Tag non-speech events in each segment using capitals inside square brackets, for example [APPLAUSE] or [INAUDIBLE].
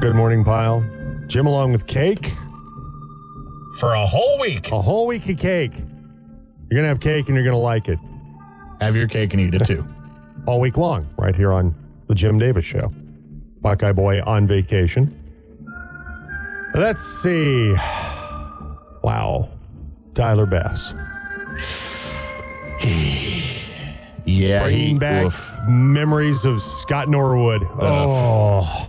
Good morning, pile. Jim, along with cake, For a whole week. a whole week of cake. You're gonna have cake and you're gonna like it Have your cake and eat it too. [LAUGHS] all week long, right here on the Jim Davis Show. Buckeye Boy on vacation. Let's see. [SIGHS] Wow, Tyler Bass [SIGHS] Yeah. bringing back oof. memories of Scott Norwood. Oh,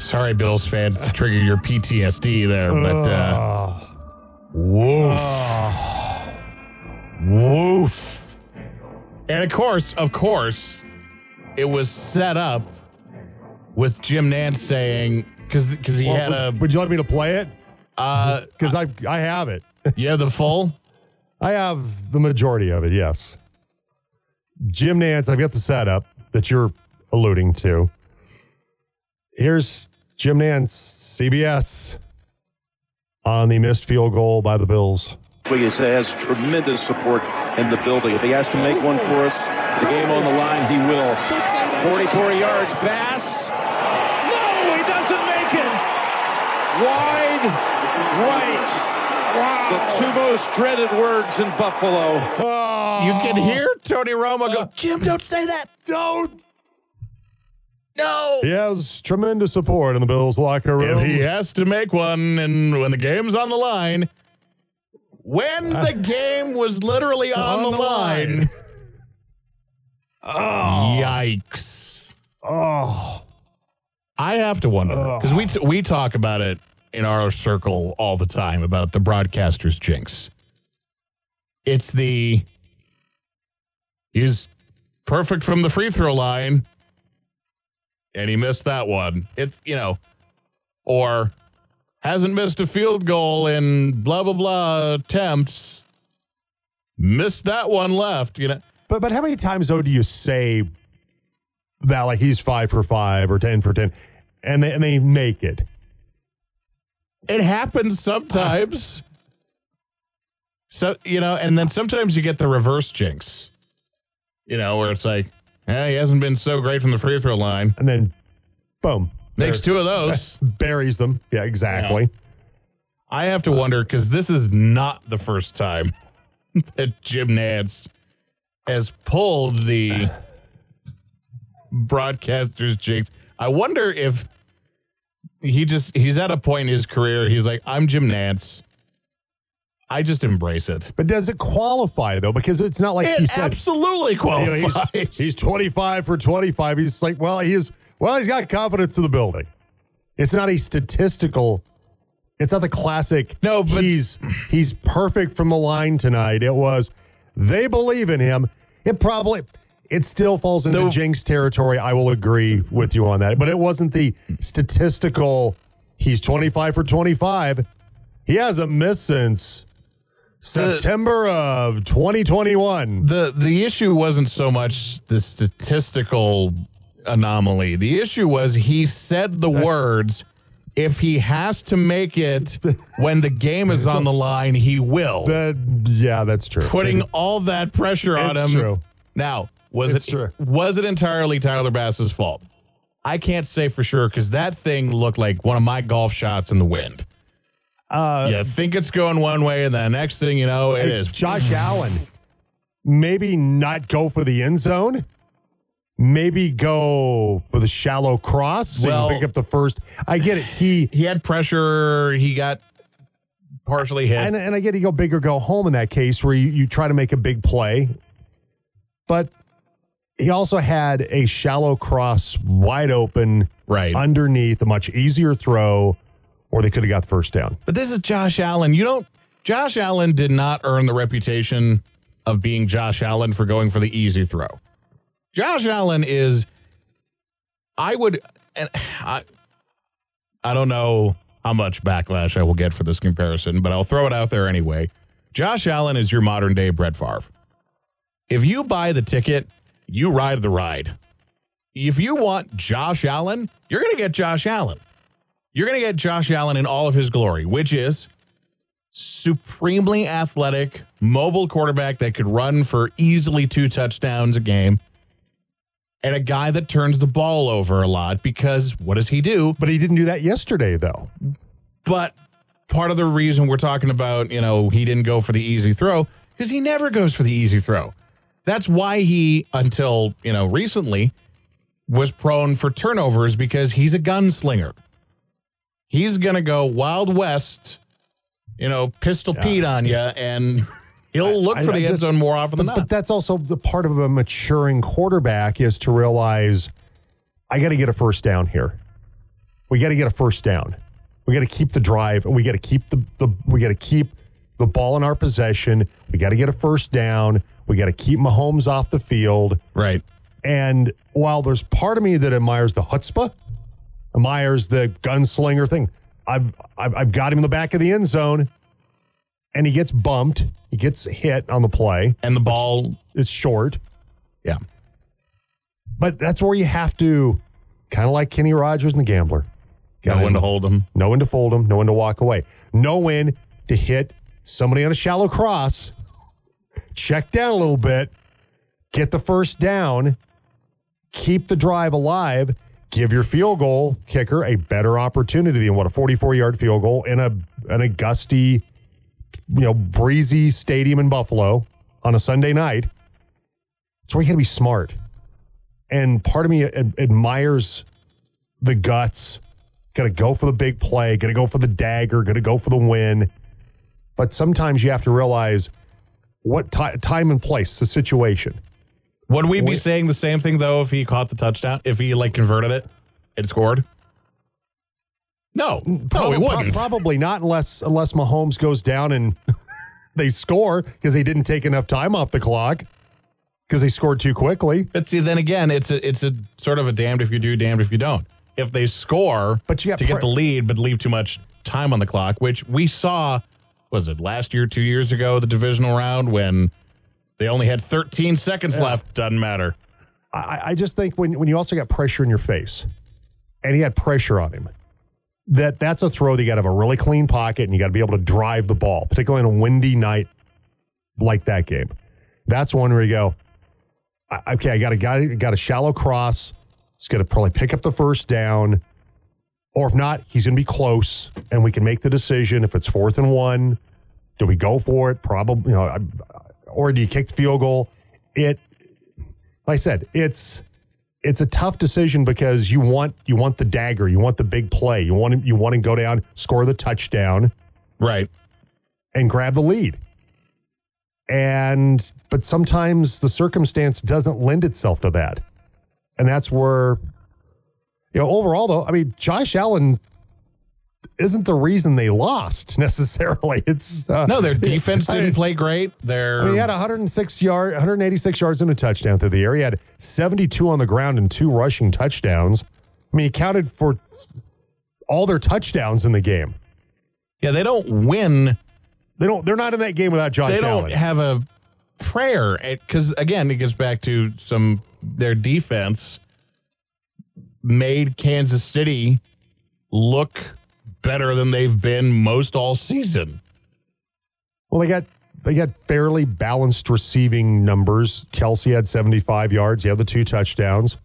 Sorry, Bills fans, to trigger your PTSD there, but uh, woof. Woof. And of course, of course, it was set up with Jim Nantz saying because because he Well, had a would, would you like me to play it? uh [LAUGHS] Because I I have it. you have the full [LAUGHS] I have the majority of it, yes. Jim Nantz, I've got the setup that you're alluding to. Here's Jim Nantz, CBS, on the missed field goal by the Bills. He has tremendous support in the building. If he has to make one for us, the game on the line, he will. 44 yards, pass. No, he doesn't make it. Wide right. Wow. The two most dreaded words in Buffalo. Oh, you can hear Tony Romo go Jim don't say that don't. No! He has tremendous support in the Bills locker room. if he has to make one and when the game's on the line when ah. the game was literally [LAUGHS] on, On the, the line, line. oh, [LAUGHS] yikes. Oh, I have to wonder because we t- we talk about it in our circle all the time about the broadcaster's jinx. It's the he's perfect from the free throw line, and he missed that one. It's you know, or hasn't missed a field goal in blah blah blah attempts. Missed that one left. You know, But but how many times though do you say that like he's five for five or ten for ten, and they and they make it? it happens sometimes. [LAUGHS] So you know, and then sometimes you get the reverse jinx. You know, where it's like, eh, he hasn't been so great from the free throw line. and then boom, Makes two of those. [LAUGHS] buries them. Yeah, exactly. I have to wonder because this is not the first time [LAUGHS] that Jim Nantz has pulled the broadcaster's jinx. I wonder if he just he's at a point in his career. He's like, I'm Jim Nantz. I just embrace it. But does it qualify though? Because it's not like he said absolutely you know, qualifies. he's, he's 25 for 25. He's like, well, he is well, he's got confidence in the building. It's not a statistical. It's not the classic. No, but- he's he's perfect from the line tonight. It was they believe in him. It probably it still falls into The- jinx territory. I will agree with you on that. But it wasn't the statistical. He's 25 for 25. He hasn't missed since September of 2021. the the issue wasn't so much the statistical anomaly. The issue was he said the words if he has to make it [LAUGHS] when the game is on the line, he will. That yeah, that's true. Putting all that pressure on him. true. Now, was It's it true. was it entirely Tyler Bass's fault? I can't say for sure because that thing looked like one of my golf shots in the wind. Uh, you think it's going one way, and the next thing you know, it is. Josh Allen, maybe not go for the end zone. Maybe go for the shallow cross. So Well- you pick up the first. I get it. He He had pressure. He got partially hit. and, and I get you go big or go home in that case where you, you try to make a big play. But he also had a shallow cross wide open Right. underneath, a much easier throw, or they could have got the first down. But this is Josh Allen. You don't. Josh Allen did not earn the reputation of being Josh Allen for going for the easy throw. Josh Allen is. I would, and I, I don't know how much backlash I will get for this comparison, but I'll throw it out there anyway. Josh Allen is your modern day Brett Favre. If you buy the ticket, you ride the ride. If you want Josh Allen, you're going to get Josh Allen you're going to get Josh Allen in all of his glory, which is supremely athletic, mobile quarterback that could run for easily two touchdowns a game. and a guy that turns the ball over a lot because what does he do? But he didn't do that yesterday, though. But part of the reason we're talking about, you know, he didn't go for the easy throw because he never goes for the easy throw. That's why he, until, you know, recently, was prone for turnovers because he's a gunslinger. He's going to go Wild West, you know, Pistol Pete on you, and he'll look I- for I the end just- zone more often than But, not. but that's also the part of a maturing quarterback is to realize I got to get a first down here. We got to get a first down. We got to keep the drive. and We got to keep the, the we got to keep the ball in our possession. We got to get a first down. We got to keep Mahomes off the field. right. And while there's part of me that admires the chutzpah, admires the gunslinger thing, I've, I've I've got him in the back of the end zone, and he gets bumped. He gets hit on the play. And the ball, is short, yeah. but that's where you have to, kind of like Kenny Rogers and the Gambler, Got one to hold him. no one to fold him, no one to walk away, no one to hit somebody on a shallow cross, check down a little bit, get the first down, keep the drive alive, give your field goal kicker a better opportunity than what a 44 yard field goal in a in a gusty, you know, breezy stadium in Buffalo on a Sunday night. That's where you got to be smart. And part of me ad- admires the guts. Got to go for the big play. Got to go for the dagger. Got to go for the win. But sometimes you have to realize what ti time and place, the situation. Would we be saying the same thing though if he caught the touchdown? If he like converted it and scored? No, no, Prob- wouldn't. prob- Probably not unless unless Mahomes goes down and [LAUGHS] they score because they didn't take enough time off the clock because they scored too quickly. But see, then again, it's a it's a sort of a damned if you do, damned if you don't. If they score But you got to get the lead, but leave too much time on the clock, which we saw, was it last year, two years ago, the divisional round when they only had 13 seconds left. Doesn't matter. I, I just think when when you also got pressure in your face, and he had pressure on him, that that's a throw that you got to have a really clean pocket and you got to be able to drive the ball, particularly on a windy night like that game. That's one where you go, I- okay, I got a guy got a shallow cross. He's going to probably pick up the first down, or if not, he's going to be close, and we can make the decision if it's fourth and one. Do we go for it? Probably, you know, I- or do you kick the field goal? It like I said, it's it's a tough decision because you want you want the dagger, you want the big play, you want to, you want to go down, score the touchdown, Right. and grab the lead. And but sometimes the circumstance doesn't lend itself to that, and that's where you know overall though. I mean, Josh Allen isn't the reason they lost [LAUGHS] necessarily. It's uh, No, their [LAUGHS] defense didn't play great. Their I mean, he had 106 yard, 186 yards and a touchdown through the air. He had 72 on the ground and two rushing touchdowns. I mean, he counted for all their touchdowns in the game. yeah, they don't win They don't. They're not in that game without Josh they don't Allen. have a prayer because again it gets back to some their defense made kansas city look better than they've been most all season well, they got they got fairly balanced receiving numbers. Kelce had 75 yards. He had the two touchdowns.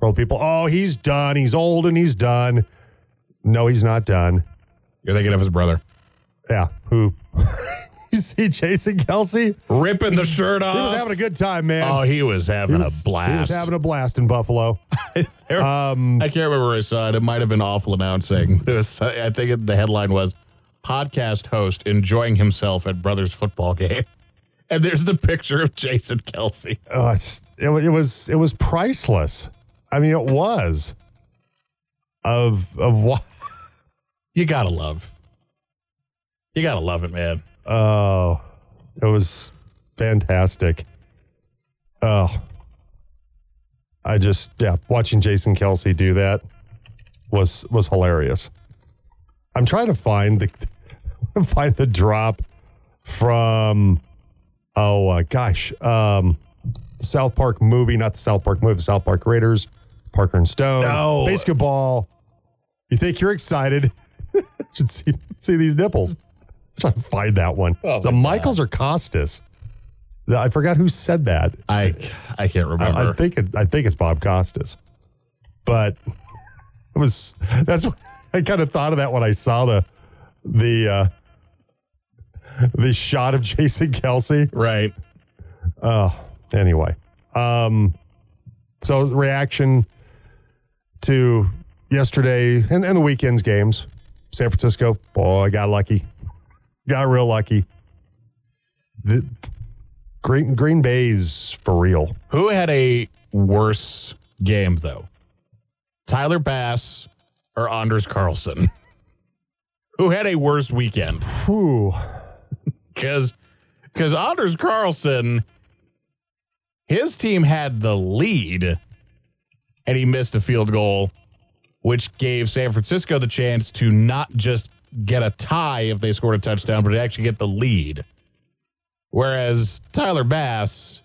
Well, people, oh, he's done. He's old and he's done. No, he's not done. you're thinking of his brother Yeah, who? [LAUGHS] [LAUGHS] you see Jason Kelce? ripping the shirt off. He was having a good time, man. oh he was having He was- a blast He was having a blast in Buffalo. [LAUGHS] Um, i can't remember where i saw it it might have been awful announcing [LAUGHS] it was i think it, the headline was podcast host enjoying himself at brothers football game and there's the picture of jason kelce oh, it's, it, it was it was priceless. I mean, it was of of what? You gotta love. You gotta love it, man. Oh, it was fantastic. Oh, I just yeah, watching Jason Kelce do that was was hilarious. I'm trying to find the [LAUGHS] find the drop from oh uh, gosh um South Park movie, not the South Park movie, the South Park Raiders, Parker and Stone, No. basketball. You think you're excited? [LAUGHS] Should see see these nipples. Let's [LAUGHS] try to find that one. Oh, so my Michaels or Costas? I forgot who said that. I I can't remember. I, I think it, I think it's Bob Costas, but [LAUGHS] it was that's what [LAUGHS] I kind of thought of that when I saw the the uh, the shot of Jason Kelce. right. Oh, anyway, um, so reaction to yesterday and, and the weekend's games. San Francisco, boy, got lucky, got real lucky. The Green Green Bay's for real. Who had a worse game though? Tyler Bass or Anders Carlson? [LAUGHS] Who had a worse weekend? Whew. Because because Anders Carlson, his team had the lead, and he missed a field goal, which gave San Francisco the chance to not just get a tie if they scored a touchdown, but to actually get the lead. Whereas Tyler Bass,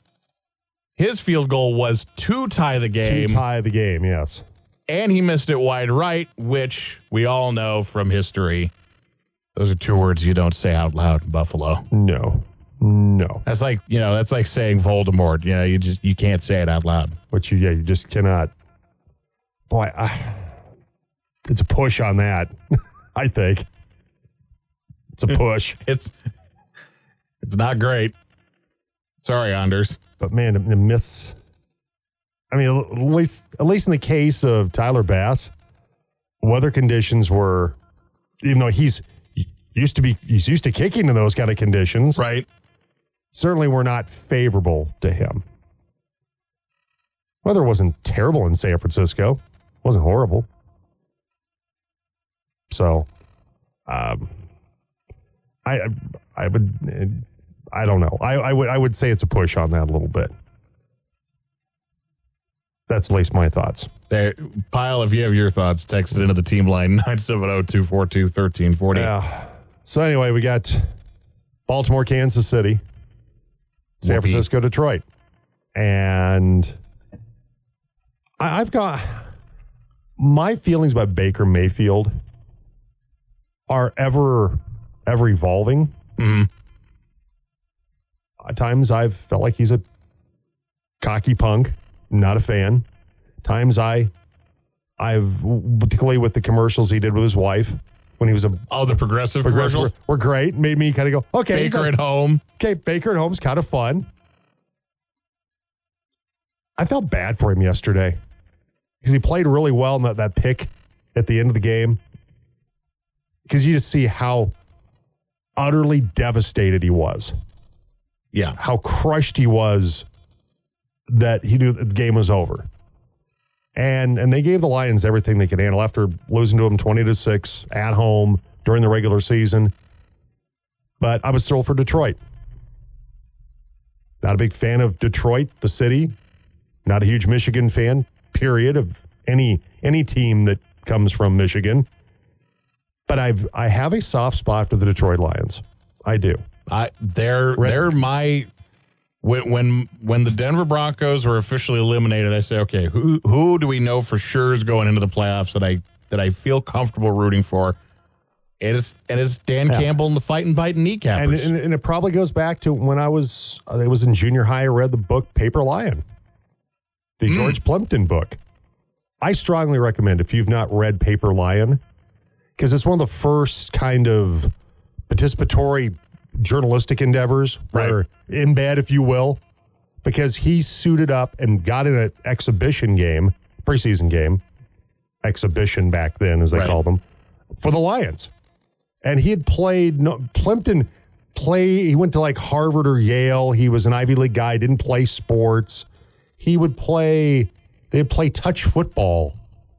his field goal was to tie the To game, tie the game, yes. and he missed it wide right, which we all know from history. Those are two words you don't say out loud in Buffalo. No, no. That's like you know, that's like saying Voldemort. You know, you just you can't say it out loud. Which you, yeah, you just cannot. Boy, I, it's a push on that. [LAUGHS] I think it's a push. [LAUGHS] It's it's not great. Sorry, Anders. but man, to miss. I mean, at least at least in the case of Tyler Bass, weather conditions were, even though he's used to be he's used to kicking in those kind of conditions, Right. certainly were not favorable to him. Weather wasn't terrible in San Francisco, wasn't horrible. So, um, I I would I don't know. I, I would I would say it's a push on that a little bit. That's at least my thoughts. There, Pile, if you have your thoughts, text it into the team line [LAUGHS] 970-242-1340. Yeah. So anyway, we got Baltimore, Kansas City, San Whoopee. Francisco, Detroit, and I, I've got my feelings about Baker Mayfield are ever ever evolving. Mhm. At times, I've felt like he's a cocky punk. Not a fan. Times I, I've particularly with the commercials he did with his wife when he was a Oh, the progressive Progressive commercials. were, were great. Made me kind of go, okay, Baker a- at home. okay, Baker at home's kind of fun. I felt bad for him yesterday because he played really well in that, that pick at the end of the game. Because you just see how utterly devastated he was, Yeah. how crushed he was that he knew the game was over. And and they gave the Lions everything they could handle after losing to them 20 to 6 at home during the regular season. But I was thrilled for Detroit. Not a big fan of Detroit, the city. Not a huge Michigan fan, period, of any any team that comes from Michigan. But I've I have a soft spot for the Detroit Lions. I do. I they're they're my when when when the Denver Broncos were officially eliminated, I say, okay, who who do we know for sure is going into the playoffs that I that I feel comfortable rooting for? And It is and it's Dan Yeah. Campbell and the biting And, kneecappers. and and it probably goes back to when I was I was in junior high. I read the book Paper Lion, the hmm. George Plimpton book. I strongly recommend if you've not read Paper Lion, because it's one of the first kind of participatory journalistic endeavors, Right. where in bed, if you will, because he suited up and got in an exhibition game, preseason game, exhibition back then, as they Right. called them, for the Lions. And he had played no Plimpton play he went to like Harvard or Yale. He was an Ivy League guy didn't play sports. He would play they'd play touch football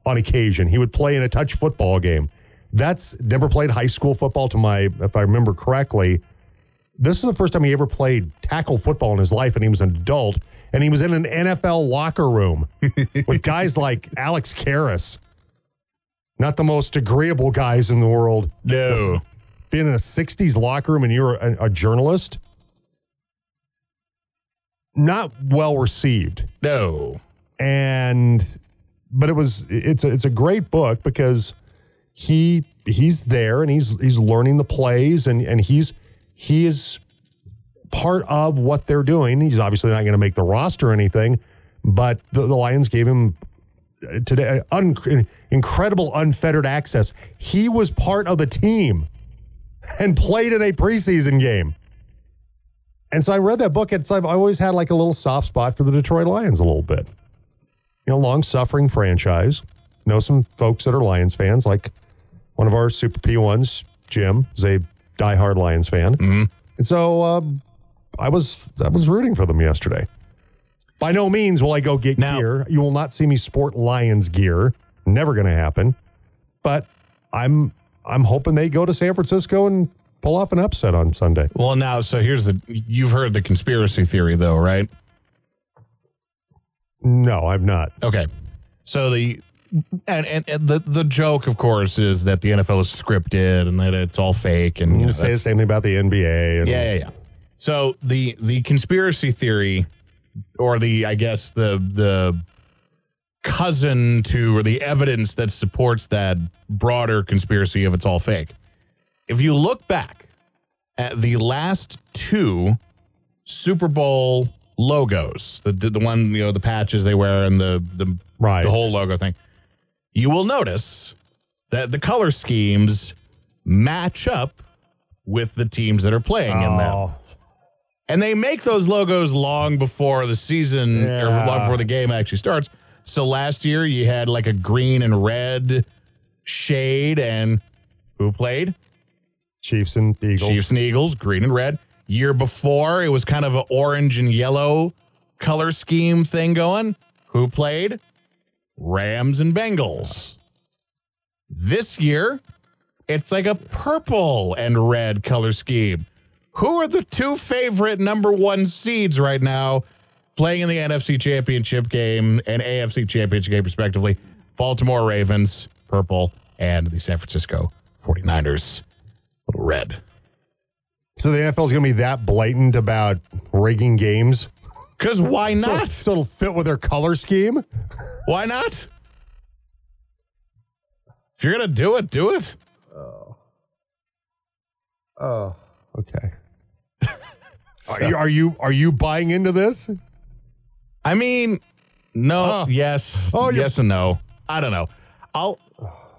on occasion. He would play in a touch football game that's never played high school football to my if I remember correctly this is the first time he ever played tackle football in his life and he was an adult and he was in an NFL locker room with guys [LAUGHS] like Alex Karras not the most agreeable guys in the world no. [LAUGHS] being in a 60s locker room and you're a, a journalist, not well received. No. And but it was it's a, it's a great book because he he's there and he's he's learning the plays and and he's he is part of what they're doing. He's obviously not going to make the roster or anything, but the, the Lions gave him uh, today un, incredible unfettered access. He was part of the team and played in a preseason game. And so I read that book, and so I've always had like a little soft spot for the Detroit Lions a little bit. You know, long suffering franchise. Know some folks that are Lions fans, like one of our Super P ones, Jim, is a diehard Lions fan. And so um, I was I was rooting for them yesterday. By no means will I go get Now- gear. You will not see me sport Lions gear. Never going to happen. But I'm I'm hoping they go to San Francisco and pull off an upset on Sunday. Well, now, so here's the you've heard the conspiracy theory, though, right? No, I'm not. Okay. So the and, and, and the the joke, of course, is that the NFL is scripted and that it's all fake. And you know, mm, say the same thing about the NBA. And, yeah, yeah, yeah. So the the conspiracy theory, or the I guess the the cousin to or the evidence that supports that broader conspiracy of it's all fake. If you look back at the last two Super Bowl logos, the the one you know the patches they wear and the the Right. the whole logo thing, you will notice that the color schemes match up with the teams that are playing in them. Oh, And they make those logos long before the season or Yeah. long before the game actually starts. So last year you had like a green and red shade, and who played? Chiefs and Eagles. Chiefs and Eagles, green and red. Year before it was kind of an orange and yellow color scheme thing going. Who played? Rams and Bengals. This year, it's like a purple and red color scheme. Who are the two favorite number one seeds right now playing in the NFC Championship game and AFC Championship game, respectively? Baltimore Ravens, purple, and the San Francisco 49ers, little red. So the NFL is going to be that blatant about rigging games? Because why not? so it'll fit with their color scheme? Why not? If you're going to do it, do it. Oh, Oh. okay. [LAUGHS] are, you, are you are you buying into this? I mean, no, Oh. yes, Oh, yes and no. I don't know. I'll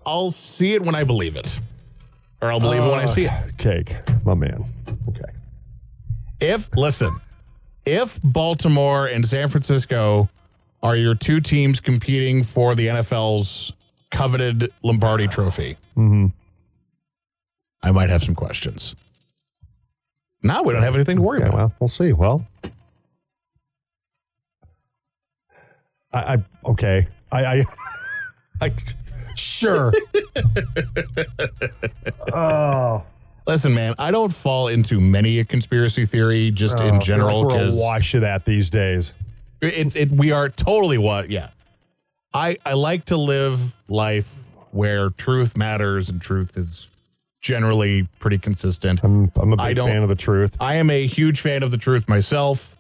I'll see it when I believe it. Or I'll believe it when I uh, see it. Cake, my man. Okay. If listen, if Baltimore and San Francisco are your two teams competing for the NFL's coveted Lombardi trophy, mm-hmm. I might have some questions. Now we don't have anything to worry Yeah, about. well, we'll see. Well, I, I okay. I, I, [LAUGHS] I sure. [LAUGHS] oh, Listen, man, I don't fall into many a conspiracy theory just in oh, general like we're because awash of that these days. it's it we are totally what yeah. I I like to live life where truth matters and truth is generally pretty consistent. I'm I'm a big fan of the truth. I am a huge fan of the truth myself.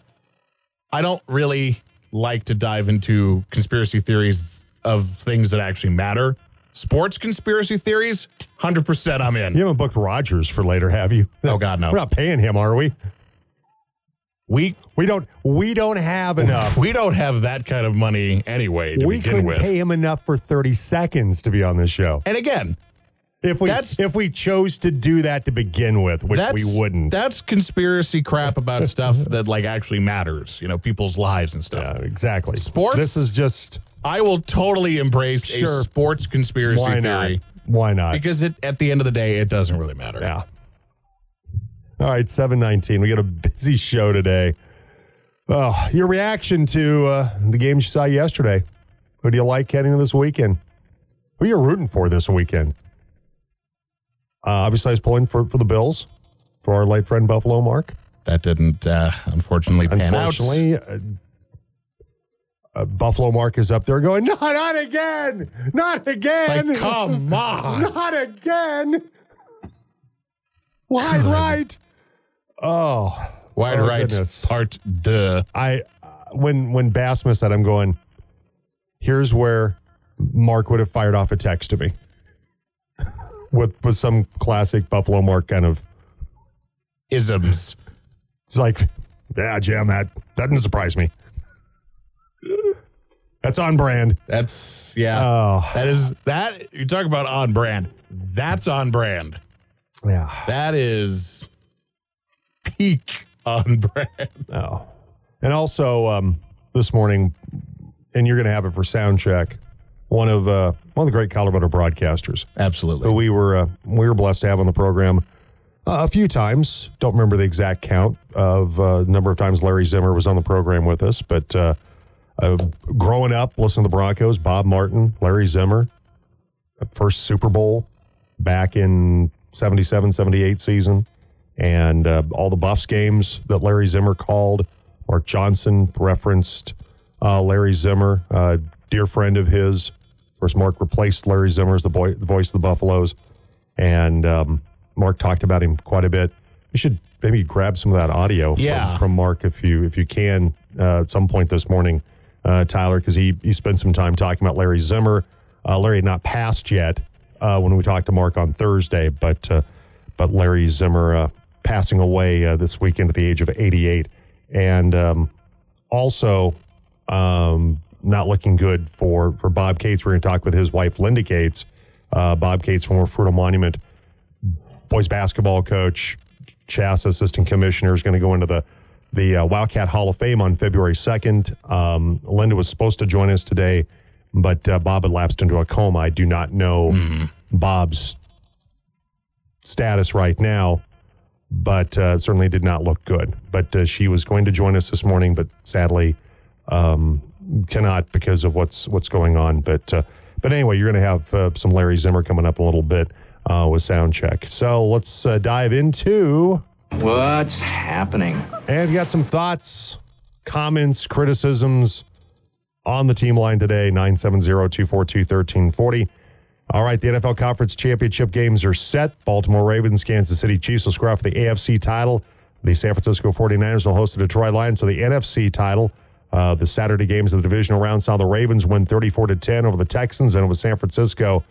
I don't really like to dive into conspiracy theories of things that actually matter. Sports conspiracy theories, 100% I'm in. You haven't booked Rodgers for later, have you? Oh, God, no. We're not paying him, are we? We We don't. We don't have enough. [LAUGHS] we don't have that kind of money anyway to we begin couldn't with. pay him enough for 30 seconds to be on this show. and again, If we That's- if we chose to do that to begin with, which we wouldn't. That's conspiracy crap about stuff that like actually matters, you know, people's lives and stuff. Yeah, exactly. Sports? This is just I will totally embrace Sure. a sports conspiracy why not? theory Why not? because it at the end of the day it doesn't really matter. yeah. All right, seven nineteen. We got a busy show today. Oh, your reaction to uh, the games you saw yesterday? Who do you like heading into this weekend? Who are you rooting for this weekend? Uh, obviously, I was pulling for, for the Bills for our late friend Buffalo Mark. That didn't uh, unfortunately pan Unfortunately, uh, uh, Buffalo Mark is up there going, "No, not again, not again, Like, come [LAUGHS] on. not again." Wide right. Oh, Wide Oh, right goodness. part duh. I uh, when when Bassma said, "I'm going," here's where Mark would have fired off a text to me [LAUGHS] with with some classic Buffalo Mark kind of Isms. It's like, yeah, Jim, that doesn't surprise me. That's on brand. That's yeah. Oh, That is that you talk about on brand. That's on brand. yeah. That is peak on brand. [LAUGHS] Oh. And also, um, this morning, and you're going to have it for sound check. One of uh, one of the great Colorado broadcasters who Absolutely. we were uh, we were blessed to have on the program uh, a few times. Don't remember the exact count of uh, number of times Larry Zimmer was on the program with us, but uh, growing up listening to the Broncos, Bob Martin, Larry Zimmer, first Super Bowl back in 77, 78 season, and uh, all the Buffs games that Larry Zimmer called. Mark Johnson referenced uh, Larry Zimmer, uh, dear friend of his. Of course, Mark replaced Larry Zimmer as the, boy, the voice of the Buffaloes, and um, Mark talked about him quite a bit. We should maybe grab some of that audio Yeah. from, from Mark if you if you can uh, at some point this morning, uh, Tyler, because he he spent some time talking about Larry Zimmer. Uh, Larry had not passed yet uh, when we talked to Mark on Thursday, but uh, but Larry Zimmer uh, passing away this weekend at the age of 88, and um, also um, not looking good for for Bob Cates. We're going to talk with his wife Linda Cates. Bob Cates, former Fruita Monument boys basketball coach, CHSAA assistant commissioner, is going to go into the the uh, Wildcat Hall of Fame on February second. Um, Linda was supposed to join us today, but uh, Bob had lapsed into a coma. I do not know Bob's status right now, but uh, certainly did not look good. But uh, she was going to join us this morning, but sadly um, cannot because of what's what's going on. But uh, but anyway, you're going to have uh, some Larry Zimmer coming up a little bit uh, with sound check. So let's uh, dive into What's happening? and you got some thoughts, comments, criticisms on the team line today 970-242-1340. All right, the NFL Conference Championship games are set. Baltimore Ravens, Kansas City Chiefs will square off the AFC title. The San Francisco 49ers will host the Detroit Lions for the NFC title. Uh, the Saturday games of the divisional round saw the Ravens win 34 to 10 over the Texans, and was San Francisco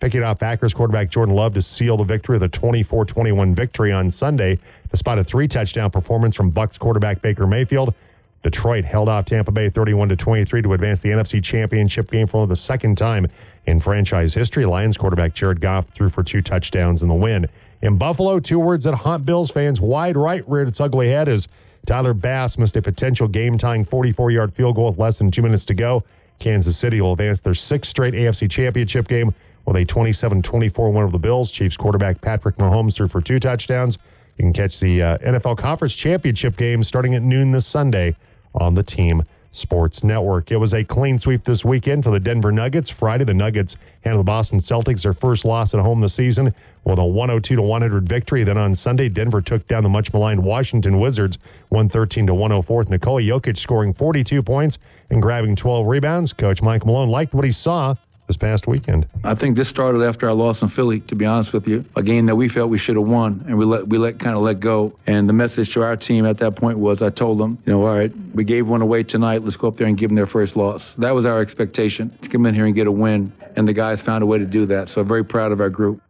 picking off Packers quarterback Jordan Love to seal the victory of the 24-21 victory on Sunday, despite a three-touchdown performance from Bucks quarterback Baker Mayfield. Detroit held off Tampa Bay 31 to 23 to advance the NFC Championship game for the second time in franchise history. Lions quarterback Jared Goff threw for two touchdowns in the win. In Buffalo, two words that haunt Bills fans wide right reared its ugly head as Tyler Bass missed a potential game tying 44 yard field goal with less than two minutes to go. Kansas City will advance their sixth straight AFC Championship game with a 27 24 win over the Bills. Chiefs quarterback Patrick Mahomes threw for two touchdowns. You can catch the uh, NFL Conference Championship game starting at noon this Sunday on the Team Sports Network. It was a clean sweep this weekend for the Denver Nuggets. Friday, the Nuggets handled the Boston Celtics, their first loss at home this season, with a 102 to 100 victory. Then on Sunday, Denver took down the much maligned Washington Wizards, 113 to 104. Nikola Jokic scoring 42 points and grabbing 12 rebounds. Coach Mike Malone liked what he saw this past weekend. I think this started after our loss in Philly, to be honest with you. A game that we felt we should have won, and we let we let kind of let go. And the message to our team at that point was, I told them, you know, all right, we gave one away tonight. Let's go up there and give them their first loss. That was our expectation to come in here and get a win, and the guys found a way to do that. So I'm very proud of our group.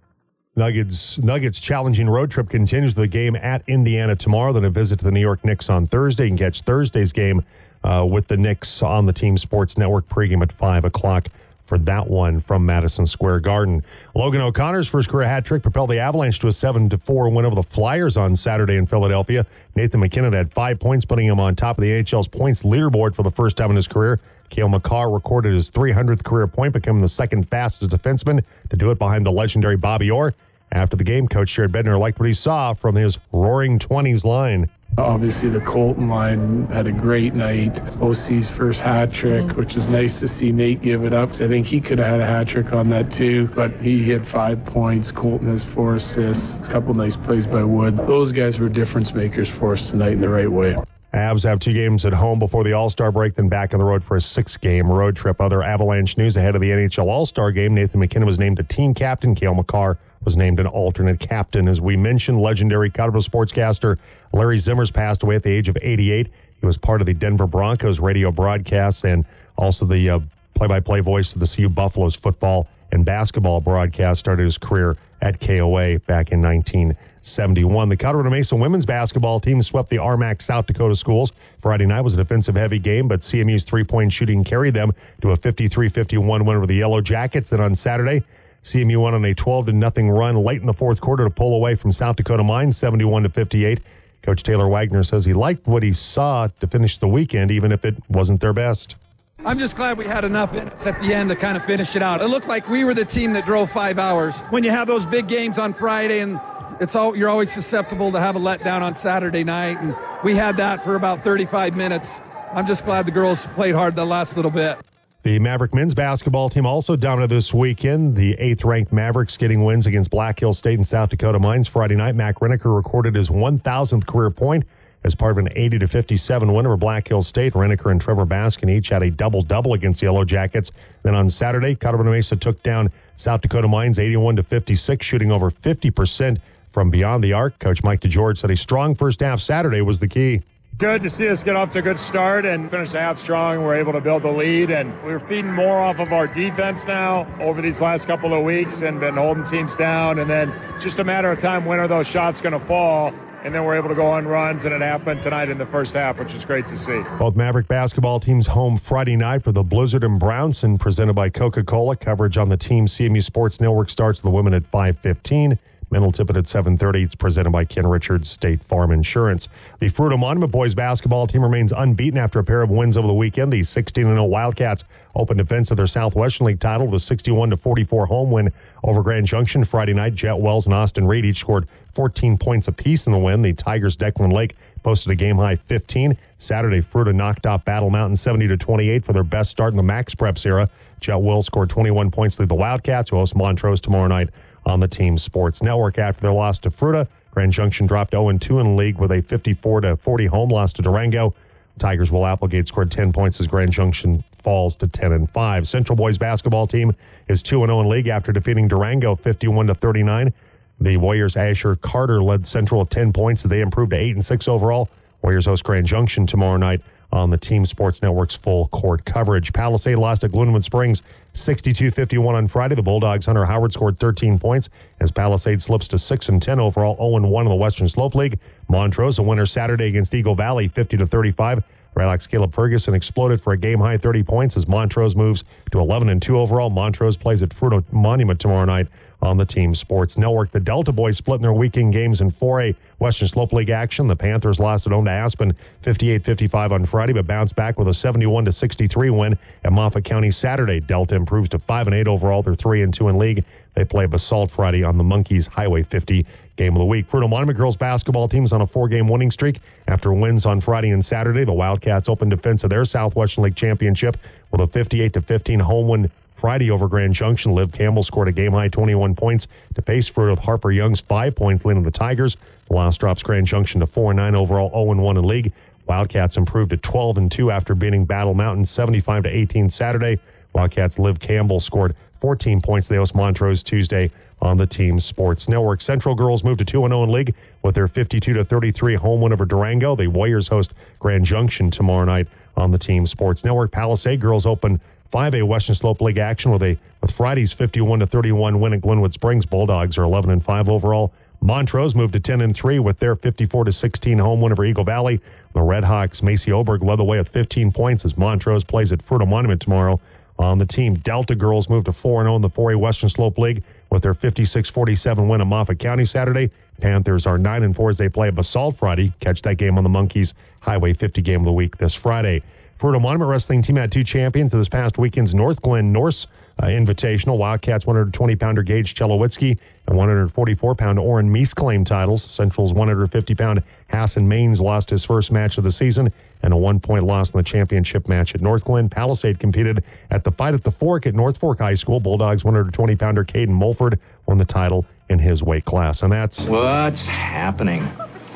Nuggets Nuggets challenging road trip continues the game at Indiana tomorrow. Then a visit to the New York Knicks on Thursday. You can catch Thursday's game uh, with the Knicks on the Team Sports Network pregame at five o'clock for that one from Madison Square Garden. Logan O'Connor's first career hat trick propelled the Avalanche to a seven to four win over the Flyers on Saturday in Philadelphia. Nathan MacKinnon had five points, putting him on top of the AHL's points leaderboard for the first time in his career. Cale Makar recorded his 300th career point, becoming the second fastest defenseman to do it behind the legendary Bobby Orr. After the game, Coach Jared Bednar liked what he saw from his roaring 20s line. Obviously, the Colton line had a great night. OC's first hat trick, mm-hmm. which is nice to see Nate give it up. I think he could have had a hat trick on that too, but he hit five points. Colton has four assists. A couple nice plays by Wood. Those guys were difference makers for us tonight in the right way. Avs have two games at home before the All Star break, then back on the road for a six game road trip. Other Avalanche news ahead of the NHL All Star game Nathan MacKinnon was named a team captain. Cale Makar was named an alternate captain. As we mentioned, legendary Colorado sportscaster Larry Zimmers passed away at the age of 88. He was part of the Denver Broncos radio broadcasts and also the play by play voice of the CU Buffaloes football and basketball broadcast. Started his career at KOA back in 1971. The Colorado Mesa women's basketball team swept the RMAC South Dakota schools. Friday night was a defensive heavy game, but CMU's three point shooting carried them to a 53 51 win over the Yellow Jackets. And on Saturday, CMU went on a 12 to nothing run late in the fourth quarter to pull away from South Dakota Mines 71 to 58. Coach Taylor Wagner says he liked what he saw to finish the weekend, even if it wasn't their best. I'm just glad we had enough at the end to kind of finish it out. It looked like we were the team that drove five hours. When you have those big games on Friday and it's all you're always susceptible to have a letdown on Saturday night, and we had that for about 35 minutes. I'm just glad the girls played hard the last little bit. The Maverick men's basketball team also dominated this weekend. The eighth ranked Mavericks getting wins against Black Hill State and South Dakota Mines Friday night. Mac Reniker recorded his 1,000th career point as part of an 80 to 57 win over Black Hill State. Reniker and Trevor Baskin each had a double double against the Yellow Jackets. Then on Saturday, Colorado Mesa took down South Dakota Mines 81 to 56, shooting over 50% from beyond the arc. Coach Mike DeGeorge said a strong first half Saturday was the key good to see us get off to a good start and finish the half strong. We're able to build the lead, and we're feeding more off of our defense now over these last couple of weeks and been holding teams down. And then just a matter of time when are those shots going to fall? And then we're able to go on runs, and it happened tonight in the first half, which is great to see. Both Maverick basketball teams home Friday night for the Blizzard and Brownson, presented by Coca-Cola. Coverage on the team CMU Sports Network starts the women at 5:15. Mental Tippett at 7.30. It's presented by Ken Richards State Farm Insurance. The Fruita Monument boys basketball team remains unbeaten after a pair of wins over the weekend. The 16-0 Wildcats open defense of their Southwestern League title with a 61-44 home win over Grand Junction Friday night. Jet Wells and Austin Reed each scored 14 points apiece in the win. The Tigers' Declan Lake posted a game high 15. Saturday, Fruita knocked off Battle Mountain 70 to 28 for their best start in the Max Preps era. Jet Wells scored 21 points to lead the Wildcats, who host Montrose tomorrow night on the Team Sports Network after their loss to Fruita, Grand Junction dropped 0 2 in league with a 54 40 home loss to Durango. Tigers Will Applegate scored 10 points as Grand Junction falls to 10 and 5. Central Boys basketball team is 2 0 in league after defeating Durango 51 to 39. The Warriors Asher Carter led Central at 10 points. As they improved to 8 and 6 overall. Warriors host Grand Junction tomorrow night on the Team Sports Network's full court coverage. Palisade lost at Glenwood Springs 62 51 on Friday. The Bulldogs' Hunter Howard scored 13 points as Palisade slips to 6 and 10 overall, 0 1 in the Western Slope League. Montrose, a winner Saturday against Eagle Valley, 50 to 35. Rylac's Caleb Ferguson exploded for a game high 30 points as Montrose moves to 11 and 2 overall. Montrose plays at Fruita Monument tomorrow night on the Team Sports Network. The Delta Boys split in their weekend games in 4A Western Slope League action. The Panthers lost at home to Aspen 58-55 on Friday, but bounced back with a 71 63 win at Moffat County Saturday. Delta improves to 5 and 8 overall. They're 3 and 2 in league. They play Basalt Friday on the Monkeys Highway 50 game of the week. Fruita Monument girls basketball team is on a four-game winning streak after wins on Friday and Saturday. The Wildcats open defense of their Southwestern League championship with a 58 15 home win Friday over Grand Junction. Liv Campbell scored a game high 21 points to pace for with Harper Young's five points leading the Tigers. The loss drops Grand Junction to 4 9 overall, 0 1 in league. Wildcats improved to 12 and 2 after beating Battle Mountain 75 to 18 Saturday. Wildcats Liv Campbell scored 14 points. They host Montrose Tuesday on the Team Sports Network. Central girls moved to 2 0 in league with their 52 to 33 home win over Durango. The Warriors host Grand Junction tomorrow night on the Team Sports Network. Palisade girls open 5A Western Slope League action with a with Friday's 51 to 31 win at Glenwood Springs. Bulldogs are 11 and 5 overall. Montrose moved to 10 and 3 with their 54 to 16 home win over Eagle Valley. The Redhawks, Macy Oberg led the way with 15 points as Montrose plays at Fruita Monument tomorrow. On the team, Delta girls moved to 4 0 in the 4A Western Slope League with their 56 47 win at Moffat County Saturday. Panthers are 9 and 4 as they play Basalt Friday. Catch that game on the Monkeys Highway 50 game of the week this Friday. Fruita Monument Wrestling team had two champions of this past weekend's Northglenn Norse uh, Invitational. Wildcats 120 pounder Gage Chelowitzki and 144 pound Orrin Meese claim titles. Central's 150 pound Hassan Maines lost his first match of the season and a one point loss in the championship match at Northglenn. Palisade competed at the fight at the Fork at North Fork High School. Bulldogs 120 pounder Caden Mulford won the title in his weight class. And that's what's happening.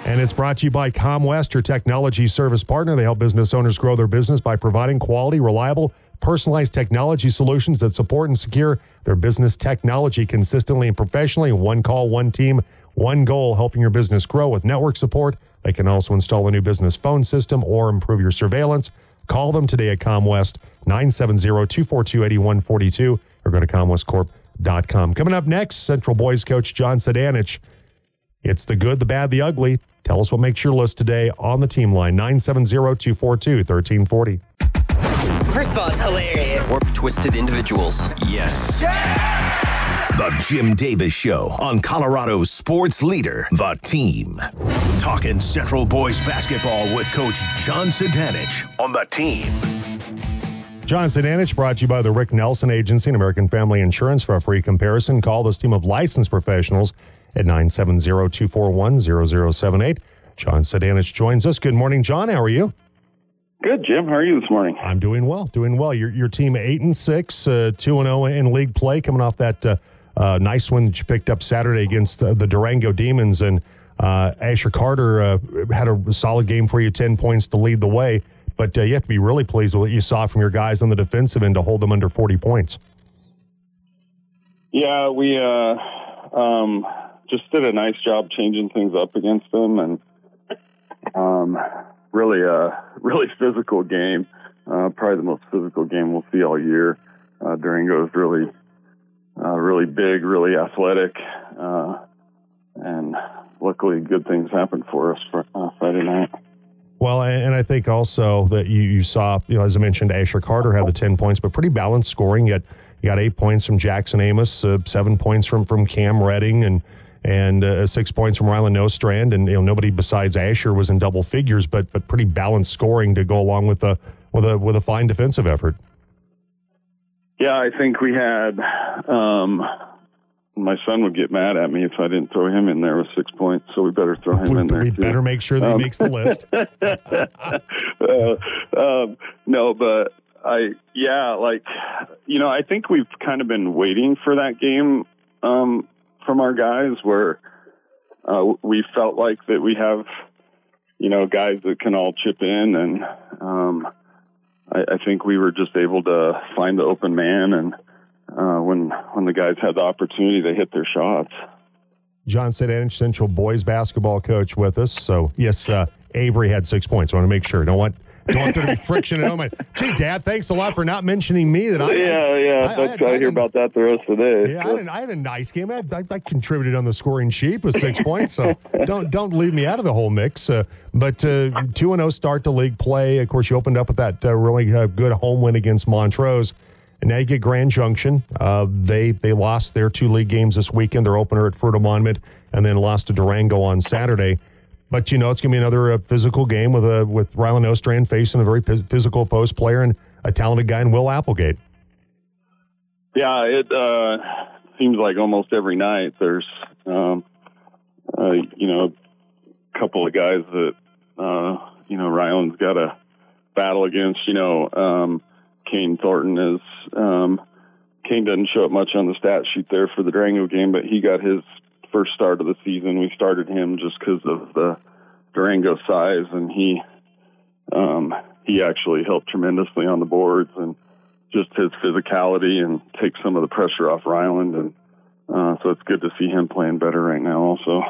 And it's brought to you by ComWest, your technology service partner. They help business owners grow their business by providing quality, reliable, personalized technology solutions that support and secure their business technology consistently and professionally. One call, one team, one goal, helping your business grow with network support. They can also install a new business phone system or improve your surveillance. Call them today at ComWest, 970 242 8142, or go to ComWestCorp.com com. Coming up next, Central Boys coach John Sedanich. It's the good, the bad, the ugly. Tell us what makes your list today on the team line 970 242 1340. First of all, it's hilarious. Warped, twisted individuals. Yes. The Jim Davis Show on Colorado's sports leader, The Team. Talking Central Boys basketball with Coach John Sedanich on The Team. John Sedanich brought to you by the Rick Nelson Agency and American Family Insurance. For a free comparison, call this team of licensed professionals at 970-241-0078. John Sedanich joins us. Good morning, John. How are you? Good, Jim. How are you this morning? I'm doing well. Doing well. Your your team eight and six, uh, two and zero in league play, coming off that uh, uh, nice win that you picked up Saturday against the, the Durango Demons, and uh, Asher Carter uh, had a solid game for you, ten points to lead the way. But uh, you have to be really pleased with what you saw from your guys on the defensive end to hold them under forty points. Yeah, we um, just did a nice job changing things up against them, and um, really a [LAUGHS] really physical game. Uh, probably the most physical game we'll see all year. Uh, Durango is really, uh, really big, really athletic, uh, and luckily good things happened for us for uh, Friday night. Well, and I think also that you, you saw, you know, as I mentioned, Asher Carter had the 10 points, but pretty balanced scoring. Yet you got eight points from Jackson Amos, uh, seven points from, from Cam Redding, and and uh, six points from Rylan Nostrand, and you know nobody besides Asher was in double figures, but but pretty balanced scoring to go along with a with a with a fine defensive effort. Yeah, I think we had. Um, my son would get mad at me if I didn't throw him in there with six points, so we better throw him we, in there. We too. better make sure that um, he makes the list. [LAUGHS] uh, um, no, but I yeah, like you know, I think we've kind of been waiting for that game um, from our guys where uh, we felt like that we have, you know, guys that can all chip in, and um, I, I think we were just able to find the open man, and uh, when when the guys had the opportunity, they hit their shots. John Sedanich, Central boys basketball coach, with us. So yes, uh, Avery had six points. I want to make sure. Don't want don't want there to be [LAUGHS] friction at home. Gee, Dad, thanks a lot for not mentioning me. That I yeah yeah. I, I, had, I hear about that the rest of the day. Yeah, I had, I had, a nice game. I, I, contributed on the scoring sheet with six [LAUGHS] points. So don't don't leave me out of the whole mix. Uh, but uh, two and zero oh start to league play. Of course, you opened up with that uh, really uh, good home win against Montrose. And now you get Grand Junction. Uh, they they lost their two league games this weekend. Their opener at Fruita Monument, and then lost to Durango on Saturday. But you know, it's going to be another uh, physical game with a with Rylan Ostrand facing a very physical post player and a talented guy in Will Applegate. Yeah, it uh, seems like almost every night there's, um, uh, you know, a couple of guys that uh, you know Rylan's got to battle against. You know, um, Kane Thornton is. Um, Kane doesn't show up much on the stat sheet there for the Durango game, but he got his first start of the season. We started him just because of the Durango size, and he um, he actually helped tremendously on the boards and just his physicality and take some of the pressure off Ryland. And uh, so it's good to see him playing better right now. Also,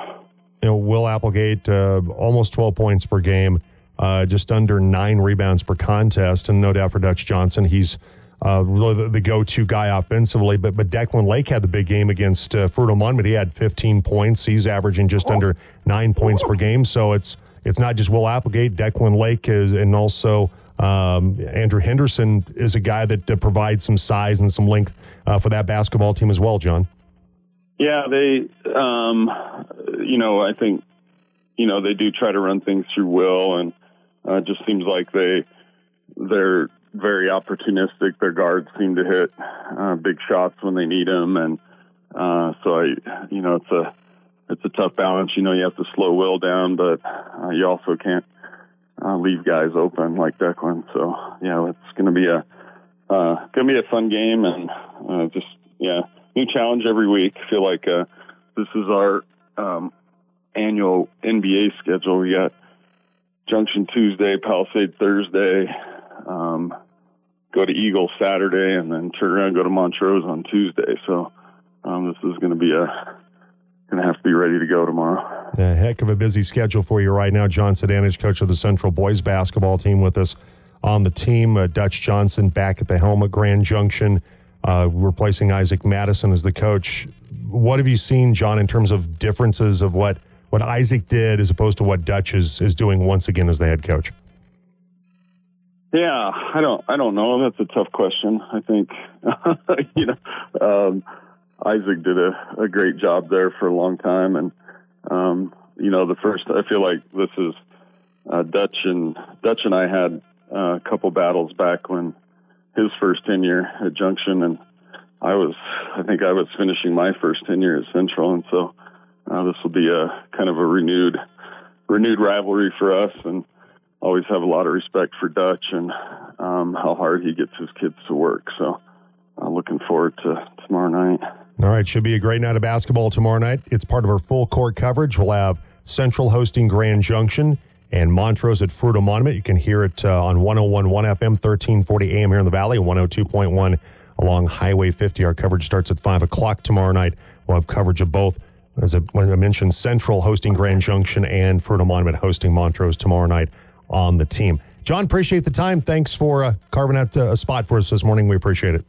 you know, Will Applegate uh, almost 12 points per game, uh, just under nine rebounds per contest, and no doubt for Dutch Johnson, he's uh, really the, the, go-to guy offensively. But but Declan Lake had the big game against uh, Monument. He had 15 points. He's averaging just under nine points per game. So it's it's not just Will Applegate. Declan Lake is, and also um, Andrew Henderson is a guy that uh, provides some size and some length uh, for that basketball team as well. John. Yeah, they, um, you know, I think, you know, they do try to run things through Will, and uh, it just seems like they they're very opportunistic. Their guards seem to hit uh, big shots when they need them, and uh, so I, you know, it's a it's a tough balance. You know, you have to slow Will down, but uh, you also can't uh, leave guys open like Declan. So yeah, it's going to be a uh, to be a fun game, and uh, just yeah, new challenge every week. I feel like uh, this is our um, annual NBA schedule. We got Junction Tuesday, Palisade Thursday, um, go to Eagle Saturday, and then turn around and go to Montrose on Tuesday. So um, this is going to be a going to have to be ready to go tomorrow. A heck of a busy schedule for you right now. John Sedanich, coach of the Central boys basketball team, with us on the team. Uh, Dutch Johnson back at the helm at Grand Junction. uh, replacing Isaac Madison as the coach. What have you seen, John, in terms of differences of what, what Isaac did as opposed to what Dutch is, is doing once again as the head coach? Yeah, I don't, I don't know. That's a tough question. I think, [LAUGHS] you know, um, Isaac did a, a great job there for a long time, and um, you know, the first. I feel like this is uh, Dutch and Dutch and I had uh, a couple battles back when his first tenure at Junction, and I was, I think I was finishing my first tenure at Central, and so uh, this will be a kind of a renewed, renewed rivalry for us, and always have a lot of respect for Dutch and um, how hard he gets his kids to work. So, I'm uh, looking forward to tomorrow night. All right, should be a great night of basketball tomorrow night. It's part of our full court coverage. We'll have Central hosting Grand Junction and Montrose at Fruita Monument. You can hear it uh, on 1011 FM, 1340 AM here in the Valley, 102.1 along Highway 50. Our coverage starts at 5 o'clock tomorrow night. We'll have coverage of both. As I, mentioned, Central hosting Grand Junction and Fruita Monument hosting Montrose tomorrow night on the team. John, appreciate the time. Thanks for uh, carving out uh, a spot for us this morning. We appreciate it.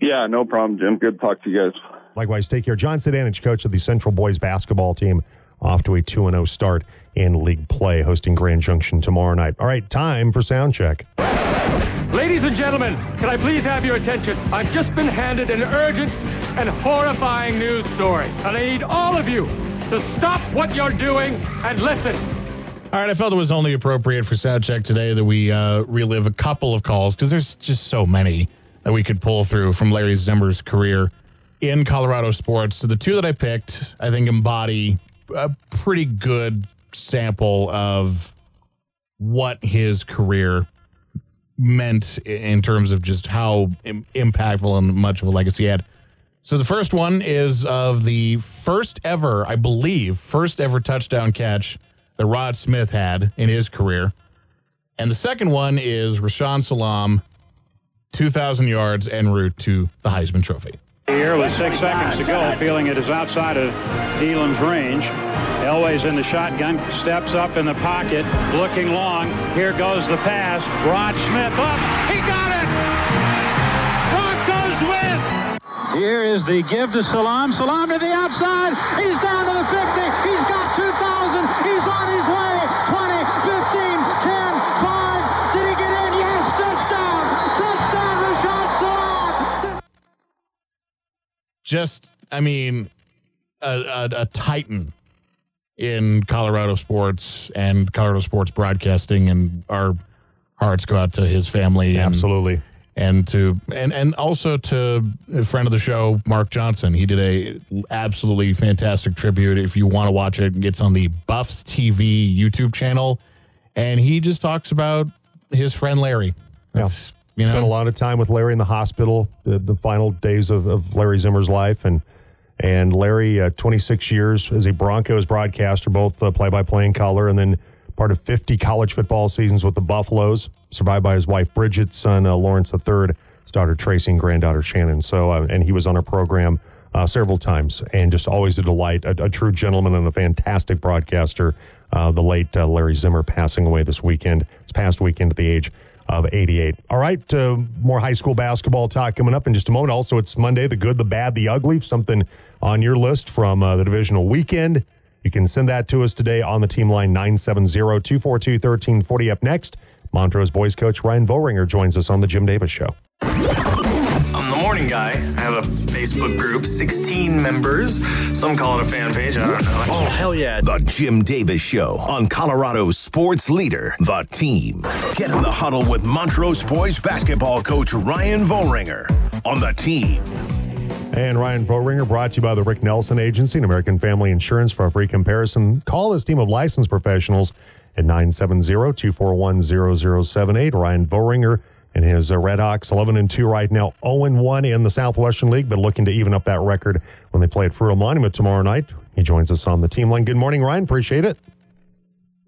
Yeah, no problem, Jim. Good to talk to you guys. Likewise, take care. John Sedanich, coach of the Central Boys basketball team, off to a 2 0 start in league play, hosting Grand Junction tomorrow night. All right, time for sound check. Ladies and gentlemen, can I please have your attention? I've just been handed an urgent and horrifying news story, and I need all of you to stop what you're doing and listen. All right, I felt it was only appropriate for sound check today that we uh, relive a couple of calls because there's just so many that we could pull through from Larry Zimmer's career in Colorado sports. So the two that I picked, I think, embody a pretty good sample of what his career meant in terms of just how Im- impactful and much of a legacy he had. So the first one is of the first ever, I believe, first ever touchdown catch that Rod Smith had in his career. And the second one is Rashaan Salaam, 2,000 yards en route to the Heisman Trophy. Here with six seconds to go, feeling it is outside of Elam's range. Elway's in the shotgun, steps up in the pocket, looking long. Here goes the pass. Rod Smith up. He got it! Broncos win! Here is the give to Salaam. Salaam to the outside. He's down Just, I mean, a, a, a titan in Colorado sports and Colorado sports broadcasting, and our hearts go out to his family. And, Absolutely. And to and and also to a friend of the show, Mark Johnson. He did a absolutely fantastic tribute. If you want to watch it, it's on the Buffs TV YouTube channel, and he just talks about his friend Larry. That's, You Spent a lot of time with Larry in the hospital, the, the final days of, of Larry Zimmer's life, and and Larry, uh, 26 years as a Broncos broadcaster, both uh, play-by-play and color, and then part of 50 college football seasons with the Buffaloes. Survived by his wife Bridget, son uh, Lawrence III, his daughter Tracy, and granddaughter Shannon. So, uh, and he was on our program uh, several times, and just always a delight, a, a true gentleman and a fantastic broadcaster. Uh, the late uh, Larry Zimmer passing away this weekend, this past weekend at the age of 88. All right, uh, more high school basketball talk coming up in just a moment. Also, it's Monday, the good, the bad, the ugly. Something on your list from uh, the divisional weekend. You can send that to us today on the team line 970 242 1340. Up next, Montrose boys coach Ryan Vohringer joins us on the Jim Davis Show. I'm the morning guy. I have a Facebook group, 16 members. Some call it a fan page. I don't know. Oh, hell yeah. The Jim Davis Show on Colorado's sports leader, The Team. Get in the huddle with Montrose boys basketball coach Ryan Vohringer on The Team. And Ryan Vohringer brought to you by the Rick Nelson Agency and American Family Insurance for a free comparison. Call this team of licensed professionals at 970-241-0078. Ryan Vohringer and his uh, Red Hawks 11 and 2 right now, 0 and 1 in the Southwestern League, but looking to even up that record when they play at Fruita Monument tomorrow night. He joins us on the team line. Good morning, Ryan. Appreciate it.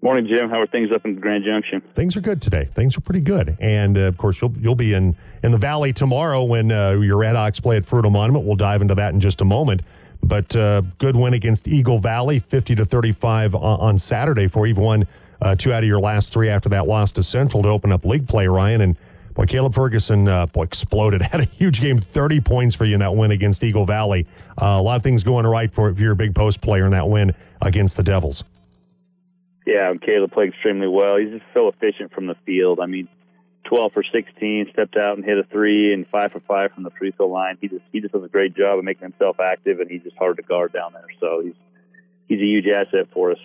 Morning, Jim. How are things up in Grand Junction? Things are good today. Things are pretty good, and uh, of course you'll you'll be in in the Valley tomorrow when uh, your Red Hawks play at Fruita Monument. We'll dive into that in just a moment. But uh, good win against Eagle Valley, fifty to thirty-five on, on Saturday. For you've won uh, two out of your last three after that loss to Central to open up league play, Ryan. And boy, Caleb Ferguson uh, boy, exploded. [LAUGHS] Had a huge game, 30 points for you in that win against Eagle Valley. Uh, a lot of things going right for if you're a big post player in that win against the Devils. Yeah, Caleb played extremely well. He's just so efficient from the field. I mean, 12 for 16, stepped out and hit a three, and five for five from the free throw line. He just he just does a great job of making himself active, and he's just hard to guard down there. So he's he's a huge asset for us.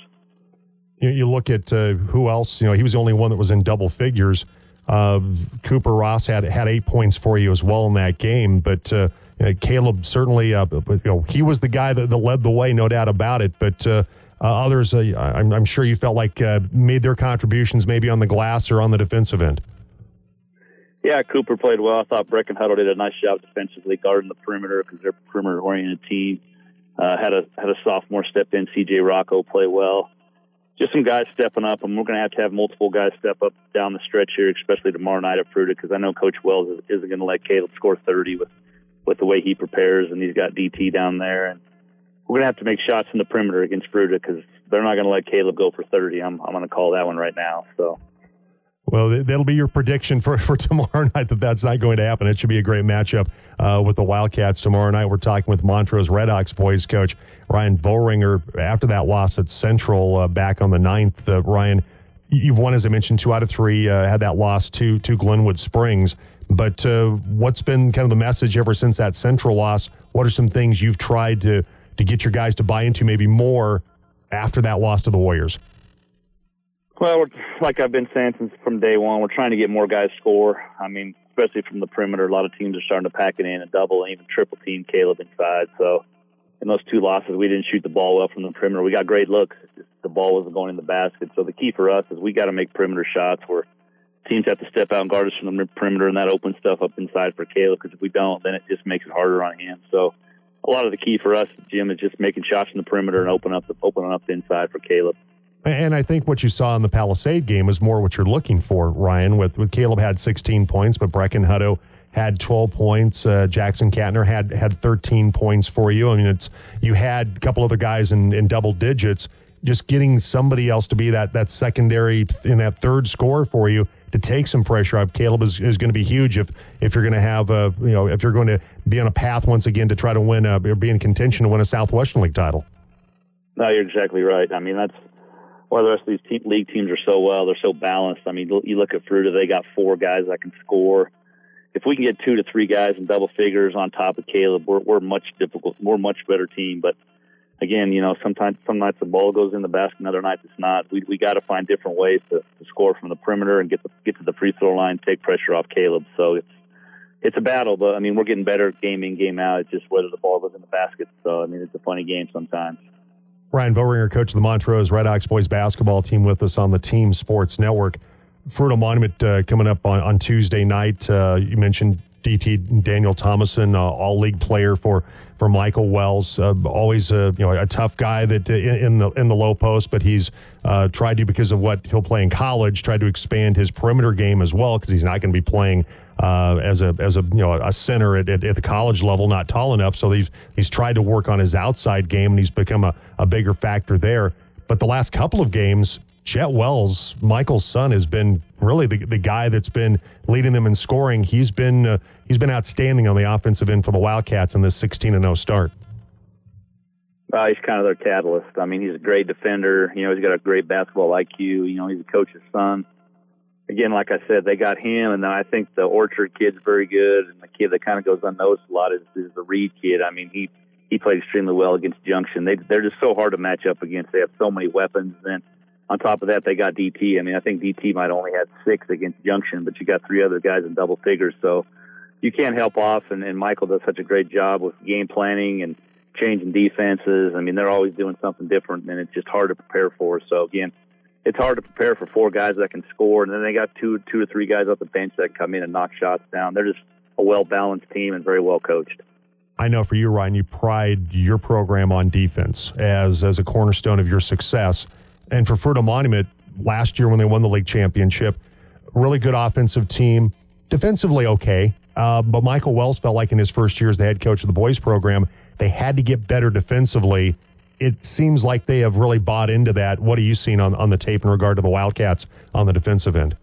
You, you look at uh, who else. You know, he was the only one that was in double figures. Uh, Cooper Ross had had eight points for you as well in that game, but. Uh, uh Caleb certainly, uh, you know, he was the guy that, that, led the way, no doubt about it. But uh, others, I'm, I'm, sure you felt like made their contributions maybe on the glass or on the defensive end. Yeah, Cooper played well. I thought Brecken Hutto did a nice job defensively guarding the perimeter because they're a perimeter-oriented team. Uh, had a had a sophomore step in. C.J. Rocco play well. Just some guys stepping up, and we're going to have to have multiple guys step up down the stretch here, especially tomorrow night at Fruita, because I know Coach Wells isn't going to let Caleb score 30 with with the way he prepares, and he's got DT down there, and we're going to have to make shots in the perimeter against Fruita because they're not going to let Caleb go for 30. I'm I'm going to call that one right now. So. Well, that'll be your prediction for, for [LAUGHS] tomorrow night that that's not going to happen. It should be a great matchup uh, with the Wildcats tomorrow night. We're talking with Montrose Redhawks boys coach Ryan Bohringer after that loss at Central uh, back on the 9th. Uh, Ryan, you've won, as I mentioned, two out of three, uh, had that loss to, to Glenwood Springs. But uh, what's been kind of the message ever since that Central loss? What are some things you've tried to, to get your guys to buy into maybe more after that loss to the Warriors? Well, like I've been saying since from day one, we're trying to get more guys score. I mean, especially from the perimeter, a lot of teams are starting to pack it in and double and even triple team Caleb inside. So in those two losses, we didn't shoot the ball well from the perimeter. We got great looks. The ball wasn't going in the basket. So the key for us is we got to make perimeter shots where teams have to step out and guard us from the perimeter and that opens stuff up inside for Caleb. Because if we don't, then it just makes it harder on him. So a lot of the key for us, Jim, is just making shots in the perimeter and open up the, opening up the inside for Caleb. And I think what you saw in the Palisade game is more what you're looking for, Ryan. With with Caleb had 16 points, but Brecken Hutto had 12 points. Uh, Jackson Katner had had 13 points for you. I mean, it's you had a couple other guys in, in double digits. Just getting somebody else to be that that secondary in that third score for you to take some pressure off Caleb is, is going to be huge if if you're going to have a you know if you're going to be on a path once again to try to win a, or be in contention to win a Southwestern League title. No, you're exactly right. I mean, that's why the rest of these league teams are so well. They're so balanced. I mean, you look at Fruita; they got four guys that can score. If we can get two to three guys in double figures on top of Caleb, we're we're much difficult. We're a much better team. But again, you know, sometimes some nights the ball goes in the basket, other nights it's not. We we got to find different ways to, to score from the perimeter and get the, get to the free throw line, take pressure off Caleb. So it's it's a battle, but I mean, we're getting better game in, game out. It's just whether the ball goes in the basket. So I mean, it's a funny game sometimes. Ryan Bohringer, coach of the Montrose Redhawks boys basketball team, with us on the Team Sports Network. Fruita Monument uh, coming up on, on Tuesday night. Uh, you mentioned DT Daniel Thomason, uh, all league player for for Michael Wells. Uh, always a you know a tough guy that uh, in, in, the in the low post, but he's uh, tried to because of what he'll play in college. Tried to expand his perimeter game as well because he's not going to be playing uh, as a as a you know a center at, at, at, the college level, not tall enough. So he's he's tried to work on his outside game, and he's become a, a bigger factor there. But the last couple of games, Jet Wells, Michael's son, has been really the, the guy that's been leading them in scoring. He's been uh, he's been outstanding on the offensive end for the Wildcats in this 16 and 0 start. Uh, he's kind of their catalyst. I mean, he's a great defender. You know, he's got a great basketball IQ. You know, he's a coach's son again, like I said, they got him, and then I think the Orchard kid's very good, and the kid that kind of goes unnoticed a lot is, is the Reed kid. I mean, he he played extremely well against Junction. They they're just so hard to match up against. They have so many weapons, and on top of that, they got DT. I mean, I think DT might only have six against Junction, but you got three other guys in double figures, so you can't help off. And, and Michael does such a great job with game planning and changing defenses. I mean, they're always doing something different, and it's just hard to prepare for. So again it's hard to prepare for four guys that can score, and then they got two, two or three guys off the bench that come in and knock shots down. They're just a well balanced team and very well coached. I know for you, Ryan, you pride your program on defense as as a cornerstone of your success. And for Fruita Monument, last year when they won the league championship, really good offensive team, defensively okay. Uh, but Michael Wells felt like in his first year as the head coach of the boys program, they had to get better defensively it seems like they have really bought into that. What are you seeing on, on the tape in regard to the Wildcats on the defensive end?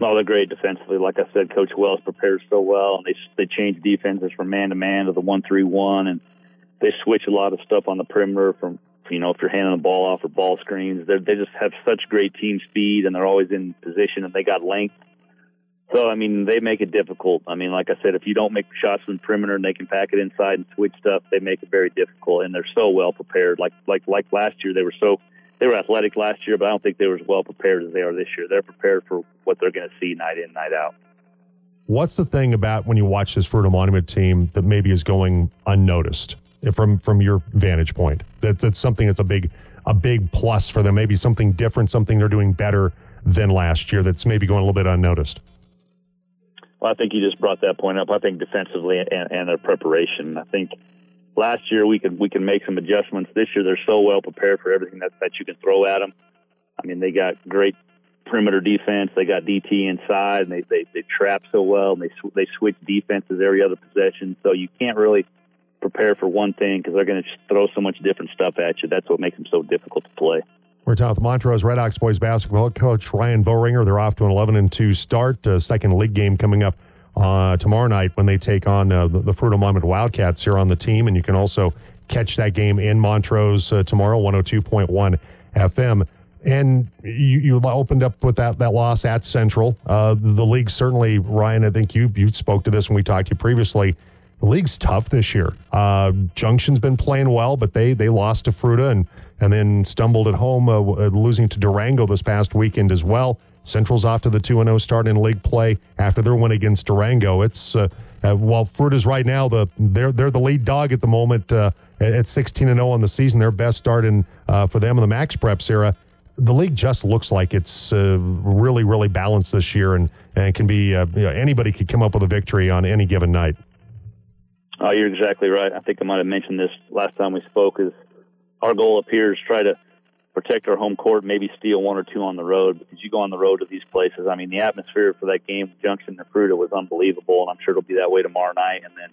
No, they're great defensively. Like I said, Coach Wells prepares so well, and they they change defenses from man to man to the one three one, and they switch a lot of stuff on the perimeter from you know if you're handing the ball off or ball screens. They they just have such great team speed, and they're always in position, and they got length. So I mean, they make it difficult. I mean, like I said, if you don't make shots from the perimeter and they can pack it inside and switch stuff, they make it very difficult, and they're so well prepared. Like like like last year, they were so they were athletic last year, but I don't think they were as well prepared as they are this year. They're prepared for what they're going to see night in, night out. What's the thing about when you watch this Fruita Monument team that maybe is going unnoticed from from your vantage point? That, that's something that's a big a big plus for them. Maybe something different, something they're doing better than last year. That's maybe going a little bit unnoticed. Well, I think you just brought that point up. I think defensively and, and their preparation. I think last year we could we can make some adjustments. This year they're so well prepared for everything that that you can throw at them. I mean, they got great perimeter defense. They got DT inside, and they they, they trap so well, and they sw- they switch defenses every other possession. So you can't really prepare for one thing because they're going to throw so much different stuff at you. That's what makes them so difficult to play. We're talking with Montrose Redhawks boys basketball coach Ryan Boehringer. They're off to an 11 and 2 start. Uh, second league game coming up uh, tomorrow night when they take on uh, the, the Fruita Monument Wildcats here on the team. And you can also catch that game in Montrose uh, tomorrow, 102.1 FM. And you, you opened up with that, that loss at Central. Uh, the league certainly, Ryan, I think you, you spoke to this when we talked to you previously. The league's tough this year. Uh, Junction's been playing well, but they they lost to Fruita and and then stumbled at home, uh, losing to Durango this past weekend as well. Central's off to the 2 0 start in league play after their win against Durango. It's uh, uh, while Fruit is right now the they're they're the lead dog at the moment uh, at 16 and 0 on the season. Their best start in uh, for them in the MaxPreps era. The league just looks like it's uh, really really balanced this year, and and can be uh, you know, anybody could come up with a victory on any given night. Oh, you're exactly right. I think I might have mentioned this last time we spoke. Is our goal up here is try to protect our home court, maybe steal one or two on the road because you go on the road to these places. I mean, the atmosphere for that game, Junction and Fruita, was unbelievable, and I'm sure it'll be that way tomorrow night. And then,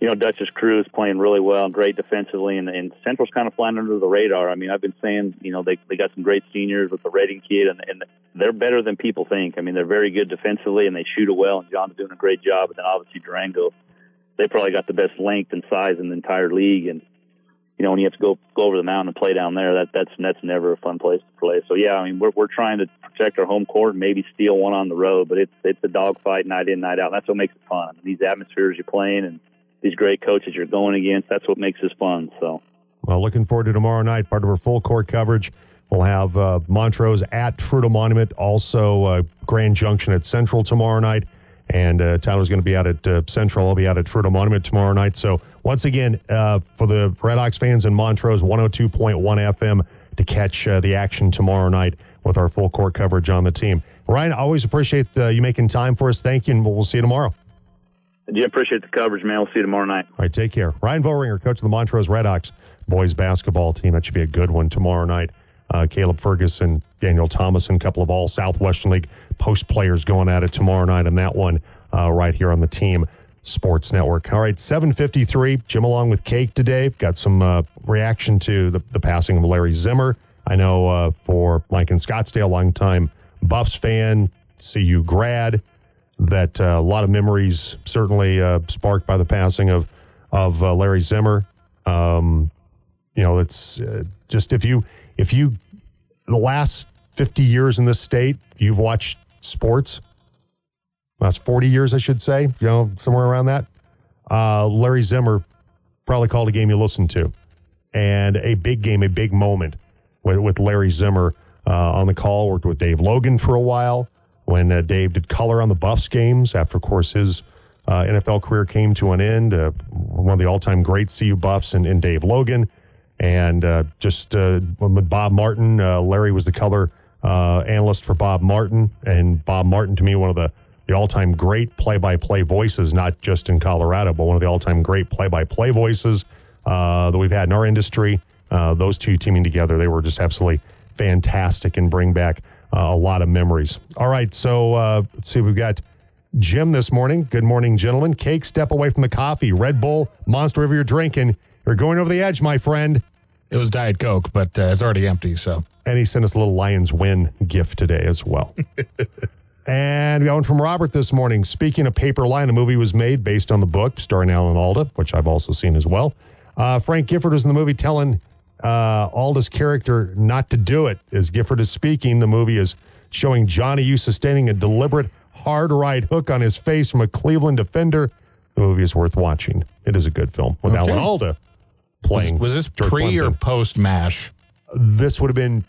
you know, Dutch's crew is playing really well and great defensively, and, and Central's kind of flying under the radar. I mean, I've been saying, you know, they they got some great seniors with the Redding kid, and, and they're better than people think. I mean, they're very good defensively, and they shoot it well, and John's doing a great job. And then obviously Durango, they probably got the best length and size in the entire league, and you know, when you have to go go over the mountain and play down there, that that's that's never a fun place to play. So yeah, I mean, we're we're trying to protect our home court and maybe steal one on the road, but it's it's a dogfight night in night out. That's what makes it fun. I mean, these atmospheres you're playing and these great coaches you're going against, that's what makes this fun. So. Well, looking forward to tomorrow night. Part of our full court coverage. We'll have uh, Montrose at Fruita Monument, also uh, Grand Junction at Central tomorrow night. And uh, Tyler's going to be out at uh, Central. I'll be out at Fruita Monument tomorrow night. So once again, uh, for the Red Redhawks fans in Montrose, 102.1 FM to catch uh, the action tomorrow night with our full court coverage on the team. Ryan, I always appreciate uh, you making time for us. Thank you, and we'll see you tomorrow. Yeah, appreciate the coverage, man. We'll see you tomorrow night. All right, take care. Ryan Boehringer, coach of the Montrose Red Redhawks boys basketball team. That should be a good one tomorrow night. Uh, Caleb Ferguson, Daniel Thomas, and a couple of all Southwestern League post players going at it tomorrow night, and that one uh, right here on the team. Sports Network. All right, 753. Jim along with Cake today. Got some uh, reaction to the, the passing of Larry Zimmer. I know uh, for Mike in Scottsdale, longtime Buffs fan, CU grad, that uh, a lot of memories certainly uh, sparked by the passing of of Larry Zimmer. Um, you know, it's just if you if you the last 50 years in this state, you've watched sports last 40 years, I should say, you know, somewhere around that. Uh, Larry Zimmer probably called a game you listened to, and a big game, a big moment with, with Larry Zimmer uh, on the call. Worked with Dave Logan for a while when uh, Dave did color on the Buffs games after, of course, his uh, NFL career came to an end. Uh, one of the all-time great CU Buffs and, and Dave Logan, and uh, just with Bob Martin, Larry was the color analyst for Bob Martin, and Bob Martin to me one of the the all time great play by play voices, not just in Colorado, but one of the all time great play by play voices uh, that we've had in our industry. Uh, those two teaming together, they were just absolutely fantastic and bring back uh, a lot of memories. All right, so uh, let's see, we've got Jim this morning. Good morning, gentlemen. Cake, step away from the coffee. Red Bull, Monster, whatever you're drinking. You're going over the edge, my friend. It was Diet Coke, but uh, it's already empty, so. And he sent us a little Lions win gift today as well. [LAUGHS] And we got one from Robert this morning. Speaking of Paper Lion, a movie was made based on the book starring Alan Alda, which I've also seen as well. Uh, Frank Gifford was in the movie telling uh, Alda's character not to do it. As Gifford is speaking, the movie is showing Johnny U sustaining a deliberate hard right hook on his face from a Cleveland defender. The movie is worth watching. It is a good film with Okay. Alan Alda playing. Was this George pre or post MASH? This would have been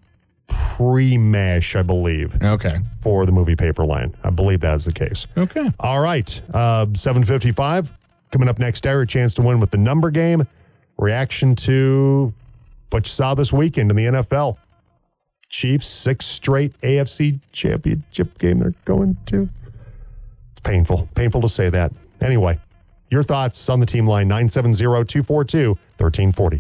pre-mash, I believe. Okay. For the movie Paper Lion. I believe that is the case. Okay. All right. Uh, 755. Coming up next hour, a chance to win with the number game. Reaction to what you saw this weekend in the NFL. Chiefs, sixth straight AFC championship game they're going to. It's painful. Painful to say that. Anyway, your thoughts on the team line 970 242 1340.